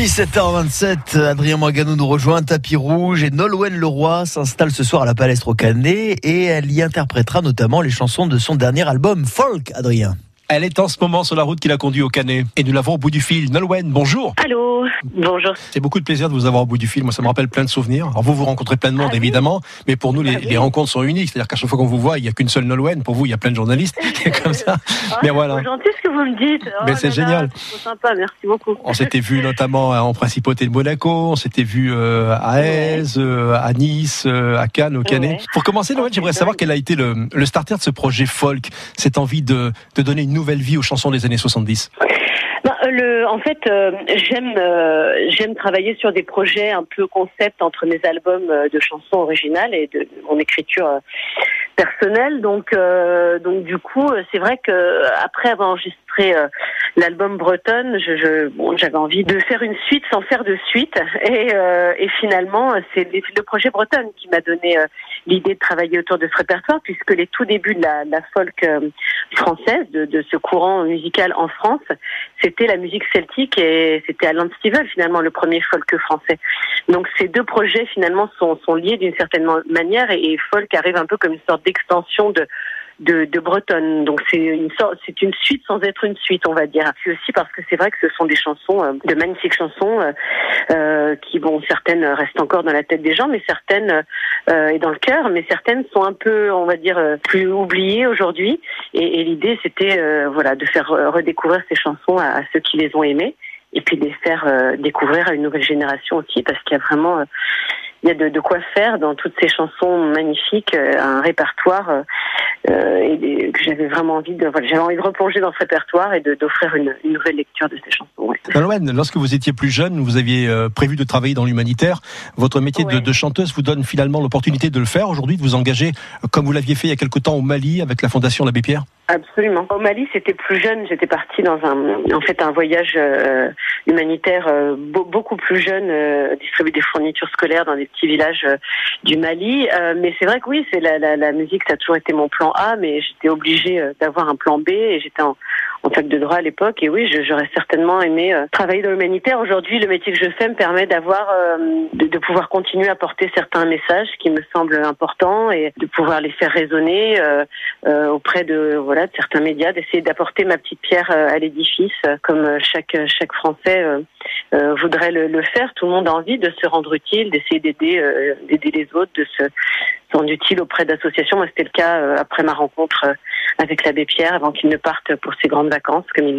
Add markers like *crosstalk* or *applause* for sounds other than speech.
17h27, Adrien Morgano nous rejoint, tapis rouge et Nolwenn Leroy s'installe ce soir à la Palestre au Canet et elle y interprétera notamment les chansons de son dernier album Folk, Adrien. Elle est en ce moment sur la route qui l'a conduit au Canet. Et nous l'avons au bout du fil. Nolwenn, bonjour. Allô, bonjour. C'est beaucoup de plaisir de vous avoir au bout du fil. Moi, ça me rappelle plein de souvenirs. Alors, vous, vous rencontrez plein de monde, Ah oui. évidemment. Mais pour nous, les, Ah oui. les rencontres sont uniques. C'est-à-dire qu'à chaque fois qu'on vous voit, il n'y a qu'une seule Nolwenn. Pour vous, il y a plein de journalistes. *laughs* C'est comme ça. Ah, Mais voilà. C'est gentil ce que vous me dites. Oh Mais c'est génial. C'est sympa, merci beaucoup. On s'était vu notamment en principauté de Monaco. On s'était vu euh, à Aise, euh, à Nice, euh, à Cannes, au Canet. Ouais. Pour commencer, Nolwenn, j'aimerais savoir quel a été le, le starter de ce projet folk. Cette envie de, de donner une nouvelle vie aux chansons des années 70. Ben, euh, en fait, euh, j'aime euh, j'aime travailler sur des projets un peu concept entre mes albums de chansons originales et de mon écriture euh, personnelle. Donc, euh, donc du coup, euh, c'est vrai que après avoir enregistré euh, l'album bon, j'avais envie de faire une suite sans faire de suite. Et, euh, finalement, c'est le projet Bretonne qui m'a donné euh, l'idée de travailler autour de ce répertoire, puisque les tout débuts de la, folk euh, française, de, ce courant musical en France, c'était la musique celtique et c'était Alan Stivell finalement le premier folk français. Donc ces deux projets finalement sont, sont liés d'une certaine manière et, et folk arrive un peu comme une sorte d'extension de de, Bretonne. Donc c'est une sorte, c'est une suite sans être une suite, on va dire. Puis aussi parce que c'est vrai que ce sont des chansons, euh, de magnifiques chansons, euh, euh, qui bon, certaines restent encore dans la tête des gens, mais certaines euh, et dans le cœur, mais certaines sont un peu, on va dire, plus oubliées aujourd'hui. Et, l'idée, c'était voilà de faire redécouvrir ces chansons à, à ceux qui les ont aimées, et puis de les faire découvrir à une nouvelle génération aussi, parce qu'il y a vraiment il y a de, de quoi faire dans toutes ces chansons magnifiques, euh, un répertoire euh, euh, et des- que j'avais vraiment envie de voilà, j'avais envie de replonger dans ce répertoire et d'offrir une, une nouvelle lecture de ces chansons. ouais. Nolwenn, lorsque vous étiez plus jeune, vous aviez prévu de travailler dans l'humanitaire. Votre métier de, Ouais. de chanteuse vous donne finalement l'opportunité de le faire aujourd'hui, de vous engager comme vous l'aviez fait il y a quelque temps au Mali avec la Fondation l'Abbé Pierre? Absolument. Au Mali, c'était plus jeune. J'étais partie dans un, en fait, un voyage euh, humanitaire euh, beau- beaucoup plus jeune, euh, distribuer des fournitures scolaires dans des petits villages euh, du Mali. Euh, mais c'est vrai que oui, c'est la, la, la musique, ça a toujours été mon plan A, mais j'étais obligée euh, d'avoir un plan B et j'étais en, en fac de droit à l'époque. Et oui, j'aurais certainement aimé euh, travailler dans l'humanitaire. Aujourd'hui, le métier que je fais me permet d'avoir, euh, de, de pouvoir continuer à porter certains messages qui me semblent importants et de pouvoir les faire résonner. euh, euh, auprès de voilà de certains médias, d'essayer d'apporter ma petite pierre euh, à l'édifice, euh, comme chaque chaque Français voudrait le, le faire. Tout le monde a envie de se rendre utile, d'essayer d'aider d'aider les autres, de se se rendre utile auprès d'associations. Moi, c'était le cas euh, après ma rencontre euh, avec l'abbé Pierre, avant qu'il ne parte pour ses grandes vacances, comme il le